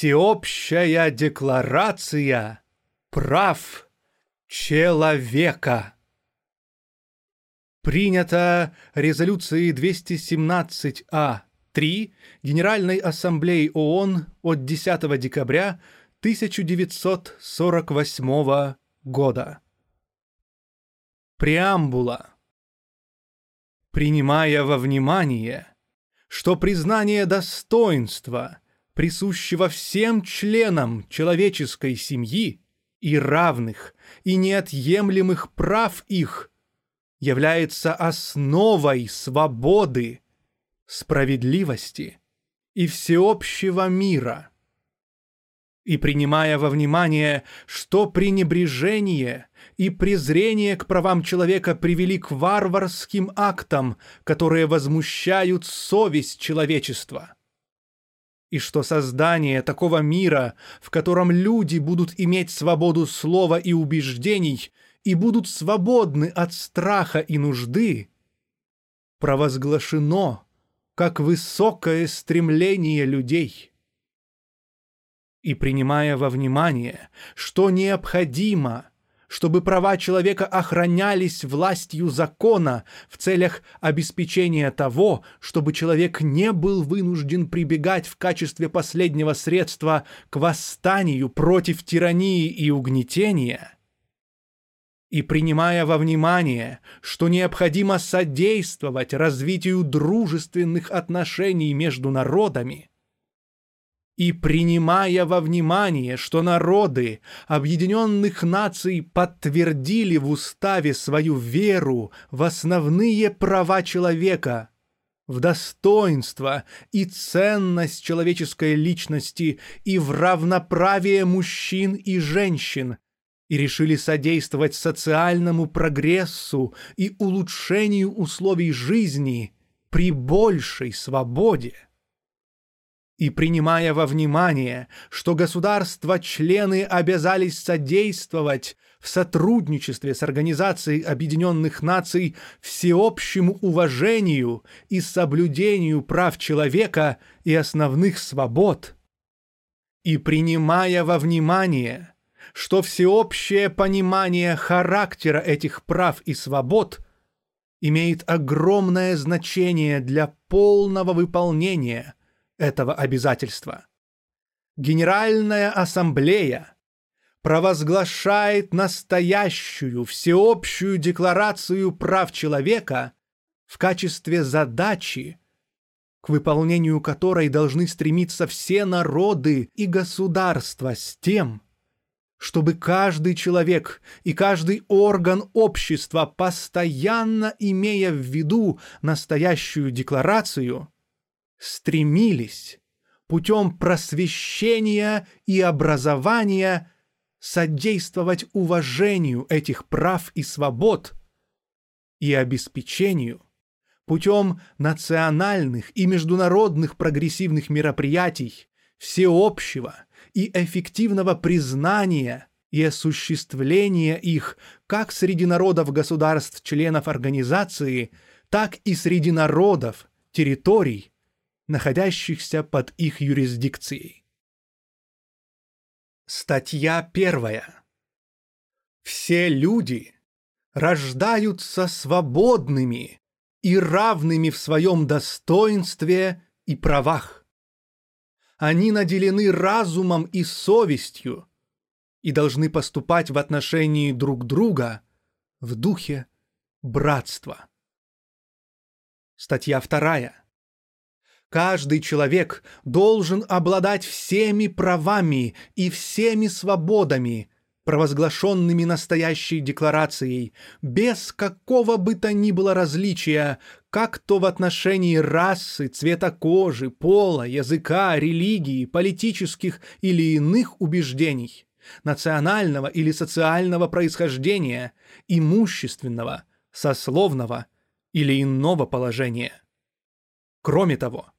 Всеобщая декларация прав человека. Принято резолюцией 217А-3 Генеральной Ассамблеи ООН от 10 декабря 1948 года. Преамбула. Принимая во внимание, что признание достоинства, присущего всем членам человеческой семьи и равных и неотъемлемых прав их, является основой свободы, справедливости и всеобщего мира – и принимая во внимание, что пренебрежение и презрение к правам человека привели к варварским актам, которые возмущают совесть человечества, и что создание такого мира, в котором люди будут иметь свободу слова и убеждений и будут свободны от страха и нужды, провозглашено как высокое стремление людей – и принимая во внимание, что необходимо, чтобы права человека охранялись властью закона в целях обеспечения того, чтобы человек не был вынужден прибегать в качестве последнего средства к восстанию против тирании и угнетения, и принимая во внимание, что необходимо содействовать развитию дружественных отношений между народами – и принимая во внимание, что народы объединенных наций подтвердили в уставе свою веру в основные права человека, в достоинство и ценность человеческой личности и в равноправие мужчин и женщин, и решили содействовать социальному прогрессу и улучшению условий жизни при большей свободе и принимая во внимание, что государства-члены обязались содействовать в сотрудничестве с Организацией Объединенных Наций всеобщему уважению и соблюдению прав человека и основных свобод, и принимая во внимание, что всеобщее понимание характера этих прав и свобод имеет огромное значение для полного выполнения – этого обязательства. Генеральная Ассамблея провозглашает настоящую всеобщую декларацию прав человека в качестве задачи, к выполнению которой должны стремиться все народы и государства с тем, чтобы каждый человек и каждый орган общества, постоянно имея в виду настоящую декларацию, стремились путем просвещения и образования содействовать уважению этих прав и свобод и обеспечению путем национальных и международных прогрессивных мероприятий всеобщего и эффективного признания и осуществления их как среди народов государств-членов организации, так и среди народов, территорий, находящихся под их юрисдикцией. Статья первая. Все люди рождаются свободными и равными в своем достоинстве и правах. Они наделены разумом и совестью и должны поступать в отношении друг друга в духе братства. Статья вторая. Каждый человек должен обладать всеми правами и всеми свободами, провозглашенными настоящей декларацией, без какого бы то ни было различия, как то в отношении расы, цвета кожи, пола, языка, религии, политических или иных убеждений, национального или социального происхождения, имущественного, сословного или иного положения. Кроме того,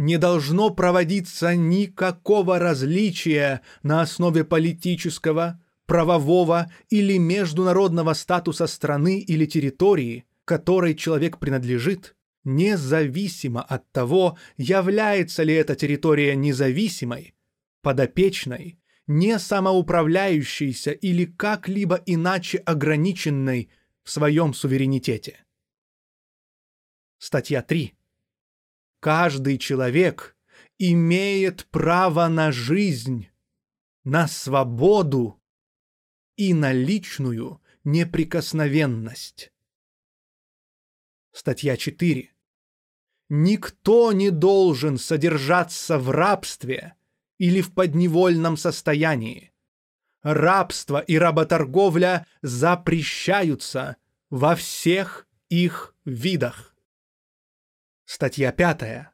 не должно проводиться никакого различия на основе политического, правового или международного статуса страны или территории, которой человек принадлежит, независимо от того, является ли эта территория независимой, подопечной, не самоуправляющейся или как-либо иначе ограниченной в своем суверенитете. Статья 3. Каждый человек имеет право на жизнь, на свободу и на личную неприкосновенность. Статья 4. Никто не должен содержаться в рабстве или в подневольном состоянии. Рабство и работорговля запрещаются во всех их видах. Статья 5.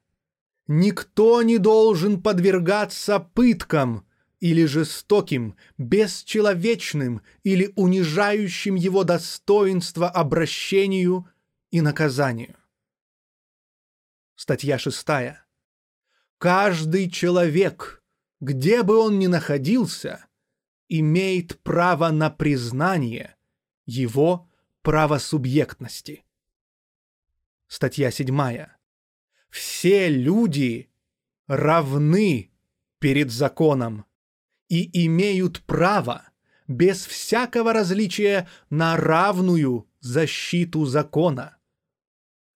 Никто не должен подвергаться пыткам или жестоким, бесчеловечным или унижающим его достоинство обращению и наказанию. Статья 6. Каждый человек, где бы он ни находился, имеет право на признание его правосубъектности. Статья 7. Все люди равны перед законом и имеют право без всякого различия на равную защиту закона.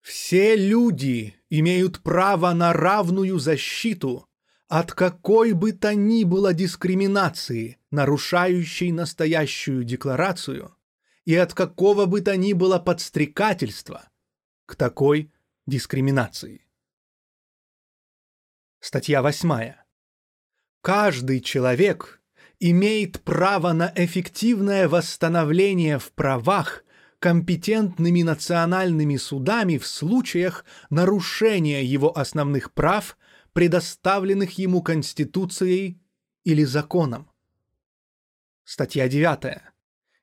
Все люди имеют право на равную защиту от какой бы то ни было дискриминации, нарушающей настоящую декларацию, и от какого бы то ни было подстрекательства к такой дискриминации. Статья 8. Каждый человек имеет право на эффективное восстановление в правах компетентными национальными судами в случаях нарушения его основных прав, предоставленных ему Конституцией или законом. Статья 9.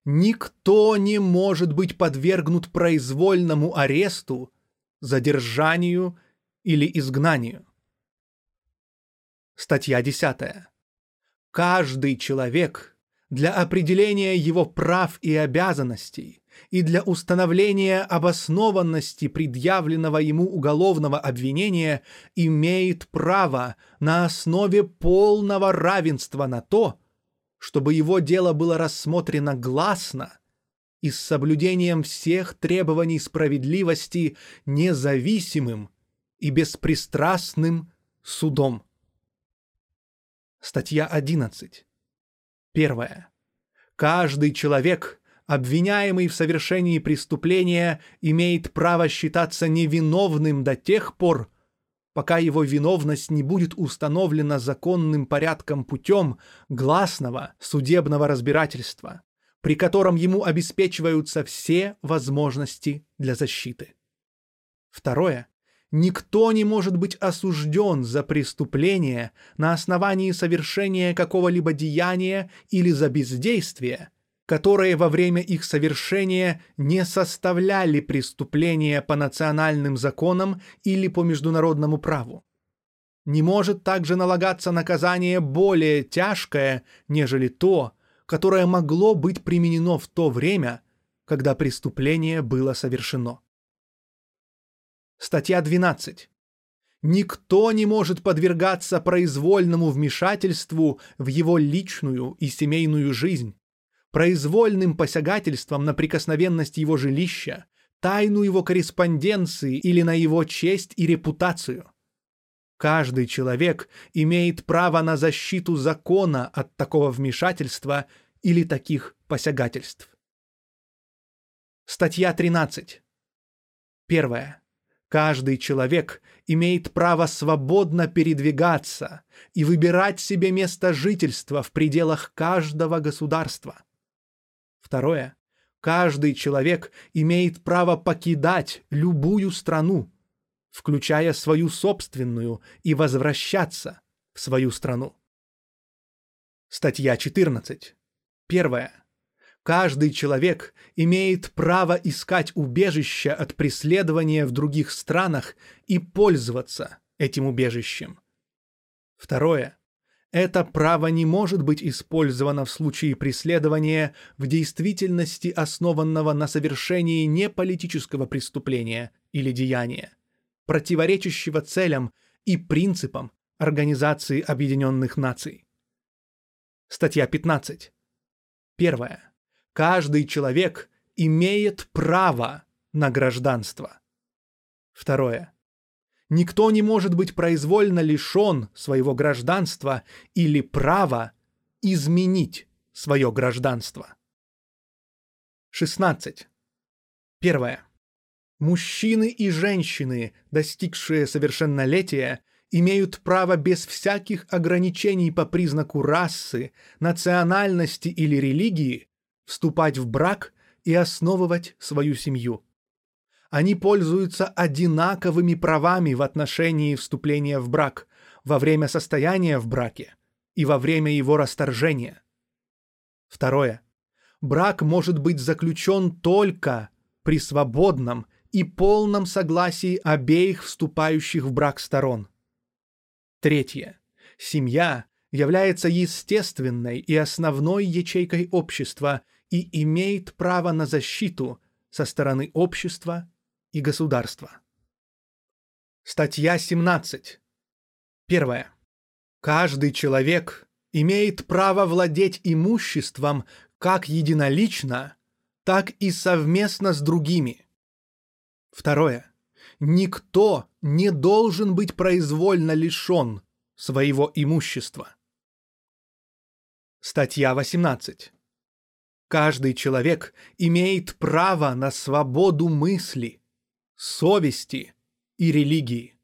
Никто не может быть подвергнут произвольному аресту, задержанию или изгнанию. Статья 10. Каждый человек для определения его прав и обязанностей и для установления обоснованности предъявленного ему уголовного обвинения имеет право на основе полного равенства на то, чтобы его дело было рассмотрено гласно и с соблюдением всех требований справедливости независимым и беспристрастным судом. Статья 11. Первое. Каждый человек, обвиняемый в совершении преступления, имеет право считаться невиновным до тех пор, пока его виновность не будет установлена законным порядком путем гласного судебного разбирательства, при котором ему обеспечиваются все возможности для защиты. Второе. Никто не может быть осужден за преступление на основании совершения какого-либо деяния или за бездействие, которые во время их совершения не составляли преступления по национальным законам или по международному праву. Не может также налагаться наказание более тяжкое, нежели то, которое могло быть применено в то время, когда преступление было совершено. Статья 12. Никто не может подвергаться произвольному вмешательству в его личную и семейную жизнь, произвольным посягательством на прикосновенность его жилища, тайну его корреспонденции или на его честь и репутацию. Каждый человек имеет право на защиту закона от такого вмешательства или таких посягательств. Статья 13. Первое. Каждый человек имеет право свободно передвигаться и выбирать себе место жительства в пределах каждого государства. Второе. Каждый человек имеет право покидать любую страну, включая свою собственную, и возвращаться в свою страну. Статья 14. Первое. Каждый человек имеет право искать убежище от преследования в других странах и пользоваться этим убежищем. Второе. Это право не может быть использовано в случае преследования в действительности основанного на совершении не политического преступления или деяния, противоречащего целям и принципам Организации Объединенных Наций. Статья 15. Первое. Каждый человек имеет право на гражданство. Второе. Никто не может быть произвольно лишен своего гражданства или права изменить свое гражданство. 16. Первое. Мужчины и женщины, достигшие совершеннолетия, имеют право без всяких ограничений по признаку расы, национальности или религии вступать в брак и основывать свою семью. Они пользуются одинаковыми правами в отношении вступления в брак, во время состояния в браке и во время его расторжения. Второе. Брак может быть заключен только при свободном и полном согласии обеих вступающих в брак сторон – Третье. Семья является естественной и основной ячейкой общества и имеет право на защиту со стороны общества и государства. Статья 17. Первое. Каждый человек имеет право владеть имуществом как единолично, так и совместно с другими. Второе никто не должен быть произвольно лишен своего имущества. Статья 18. Каждый человек имеет право на свободу мысли, совести и религии.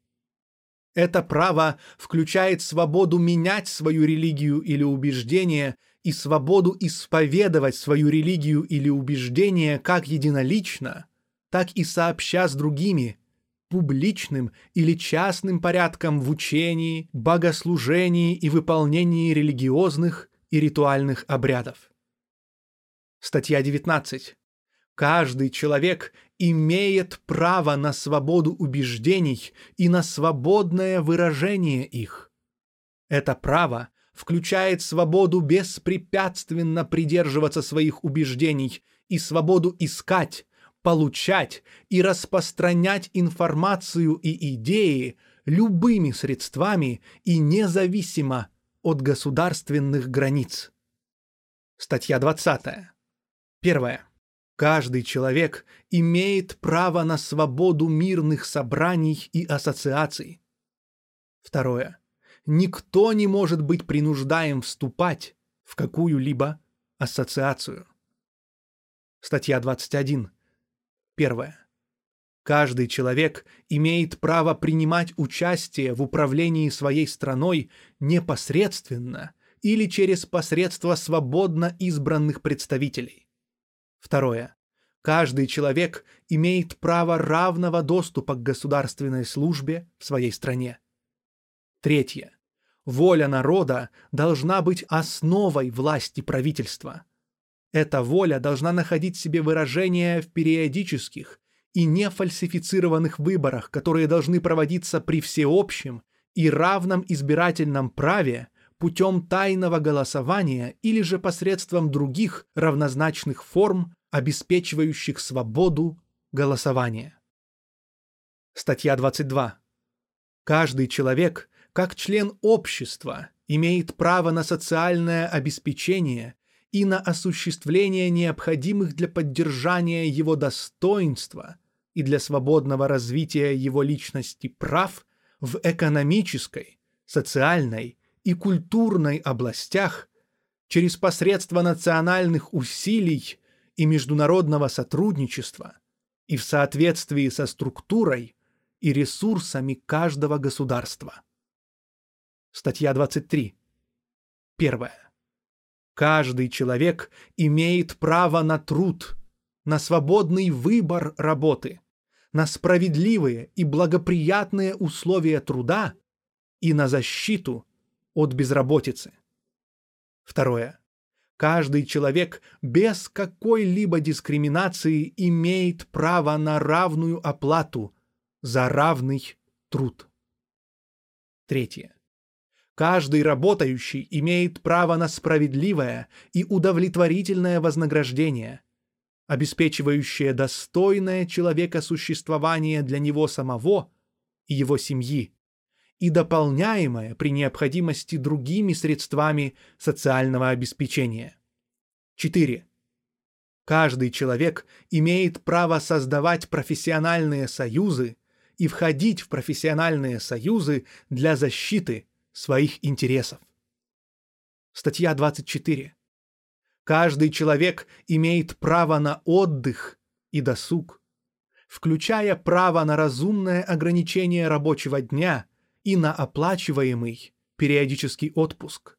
Это право включает свободу менять свою религию или убеждение и свободу исповедовать свою религию или убеждение как единолично, так и сообща с другими публичным или частным порядком в учении, богослужении и выполнении религиозных и ритуальных обрядов. Статья 19. Каждый человек имеет право на свободу убеждений и на свободное выражение их. Это право включает свободу беспрепятственно придерживаться своих убеждений и свободу искать, получать и распространять информацию и идеи любыми средствами и независимо от государственных границ. Статья 20. Первое. Каждый человек имеет право на свободу мирных собраний и ассоциаций. Второе. Никто не может быть принуждаем вступать в какую-либо ассоциацию. Статья 21. Первое. Каждый человек имеет право принимать участие в управлении своей страной непосредственно или через посредство свободно избранных представителей. Второе. Каждый человек имеет право равного доступа к государственной службе в своей стране. Третье. Воля народа должна быть основой власти правительства – эта воля должна находить себе выражение в периодических и нефальсифицированных выборах, которые должны проводиться при всеобщем и равном избирательном праве путем тайного голосования или же посредством других равнозначных форм, обеспечивающих свободу голосования. Статья 22. Каждый человек, как член общества, имеет право на социальное обеспечение и на осуществление необходимых для поддержания его достоинства и для свободного развития его личности прав в экономической, социальной и культурной областях через посредство национальных усилий и международного сотрудничества и в соответствии со структурой и ресурсами каждого государства. Статья 23. Первое. Каждый человек имеет право на труд, на свободный выбор работы, на справедливые и благоприятные условия труда и на защиту от безработицы. Второе. Каждый человек без какой-либо дискриминации имеет право на равную оплату за равный труд. Третье. Каждый работающий имеет право на справедливое и удовлетворительное вознаграждение, обеспечивающее достойное человека существование для него самого и его семьи, и дополняемое при необходимости другими средствами социального обеспечения. 4. Каждый человек имеет право создавать профессиональные союзы и входить в профессиональные союзы для защиты своих интересов. Статья 24. Каждый человек имеет право на отдых и досуг, включая право на разумное ограничение рабочего дня и на оплачиваемый периодический отпуск.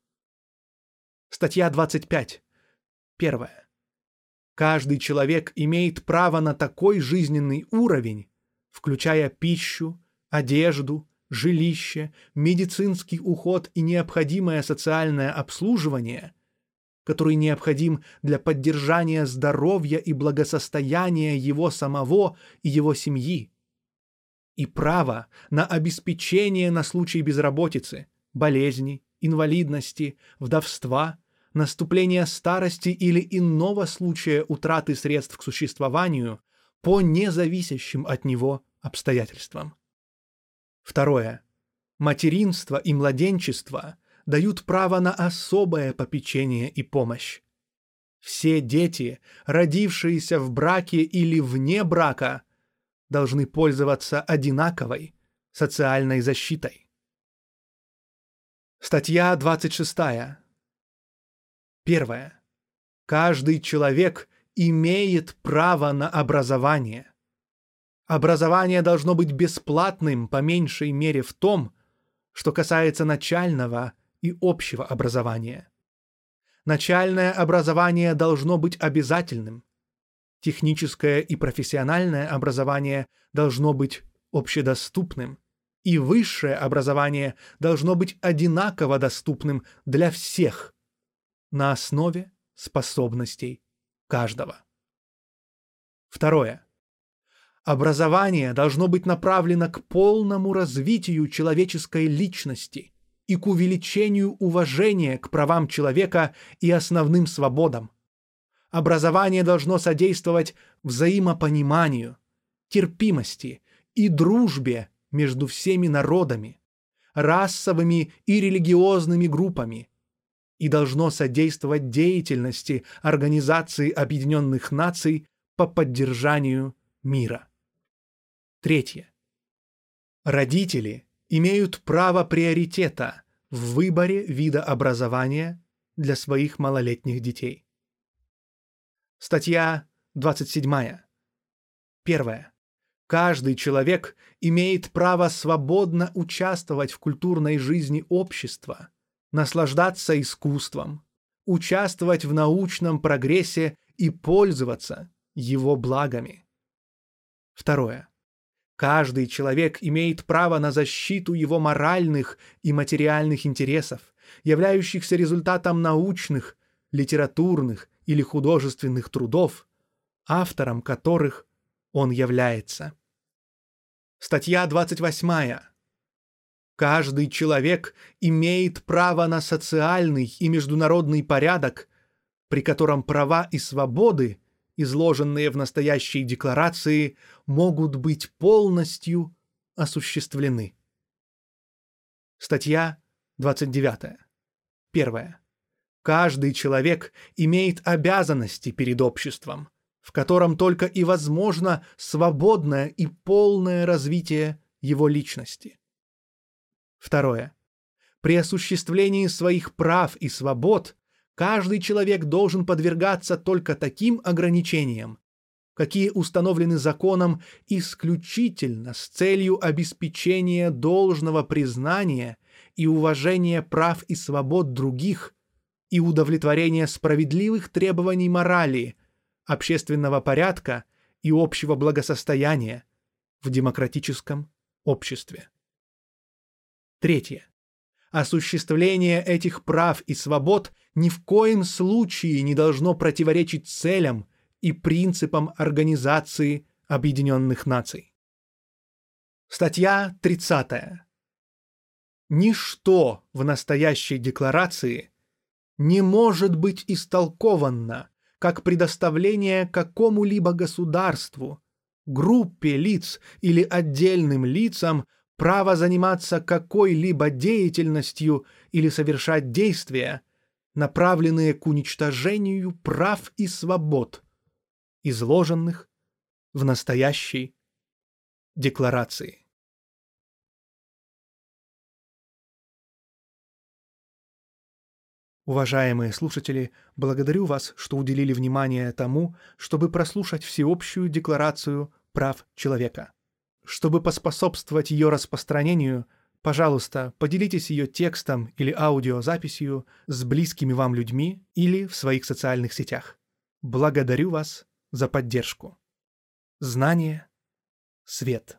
Статья 25. Первое. Каждый человек имеет право на такой жизненный уровень, включая пищу, одежду, жилище, медицинский уход и необходимое социальное обслуживание, который необходим для поддержания здоровья и благосостояния его самого и его семьи, и право на обеспечение на случай безработицы, болезни, инвалидности, вдовства, наступления старости или иного случая утраты средств к существованию по независящим от него обстоятельствам. Второе. Материнство и младенчество дают право на особое попечение и помощь. Все дети, родившиеся в браке или вне брака, должны пользоваться одинаковой социальной защитой. Статья 26. Первое. Каждый человек имеет право на образование. Образование должно быть бесплатным по меньшей мере в том, что касается начального и общего образования. Начальное образование должно быть обязательным. Техническое и профессиональное образование должно быть общедоступным. И высшее образование должно быть одинаково доступным для всех на основе способностей каждого. Второе. Образование должно быть направлено к полному развитию человеческой личности и к увеличению уважения к правам человека и основным свободам. Образование должно содействовать взаимопониманию, терпимости и дружбе между всеми народами, расовыми и религиозными группами и должно содействовать деятельности Организации Объединенных Наций по поддержанию мира. Третье. Родители имеют право приоритета в выборе вида образования для своих малолетних детей. Статья 27. Первое. Каждый человек имеет право свободно участвовать в культурной жизни общества, наслаждаться искусством, участвовать в научном прогрессе и пользоваться его благами. Второе. Каждый человек имеет право на защиту его моральных и материальных интересов, являющихся результатом научных, литературных или художественных трудов, автором которых он является. Статья 28. Каждый человек имеет право на социальный и международный порядок, при котором права и свободы изложенные в настоящей декларации, могут быть полностью осуществлены. Статья 29. Первое. Каждый человек имеет обязанности перед обществом, в котором только и возможно свободное и полное развитие его личности. Второе. При осуществлении своих прав и свобод Каждый человек должен подвергаться только таким ограничениям, какие установлены законом исключительно с целью обеспечения должного признания и уважения прав и свобод других и удовлетворения справедливых требований морали, общественного порядка и общего благосостояния в демократическом обществе. Третье. Осуществление этих прав и свобод ни в коем случае не должно противоречить целям и принципам Организации Объединенных Наций. Статья 30. Ничто в настоящей декларации не может быть истолковано как предоставление какому-либо государству, группе лиц или отдельным лицам право заниматься какой-либо деятельностью или совершать действия, направленные к уничтожению прав и свобод, изложенных в настоящей декларации. Уважаемые слушатели, благодарю вас, что уделили внимание тому, чтобы прослушать всеобщую декларацию прав человека. Чтобы поспособствовать ее распространению, пожалуйста, поделитесь ее текстом или аудиозаписью с близкими вам людьми или в своих социальных сетях. Благодарю вас за поддержку. Знание — свет.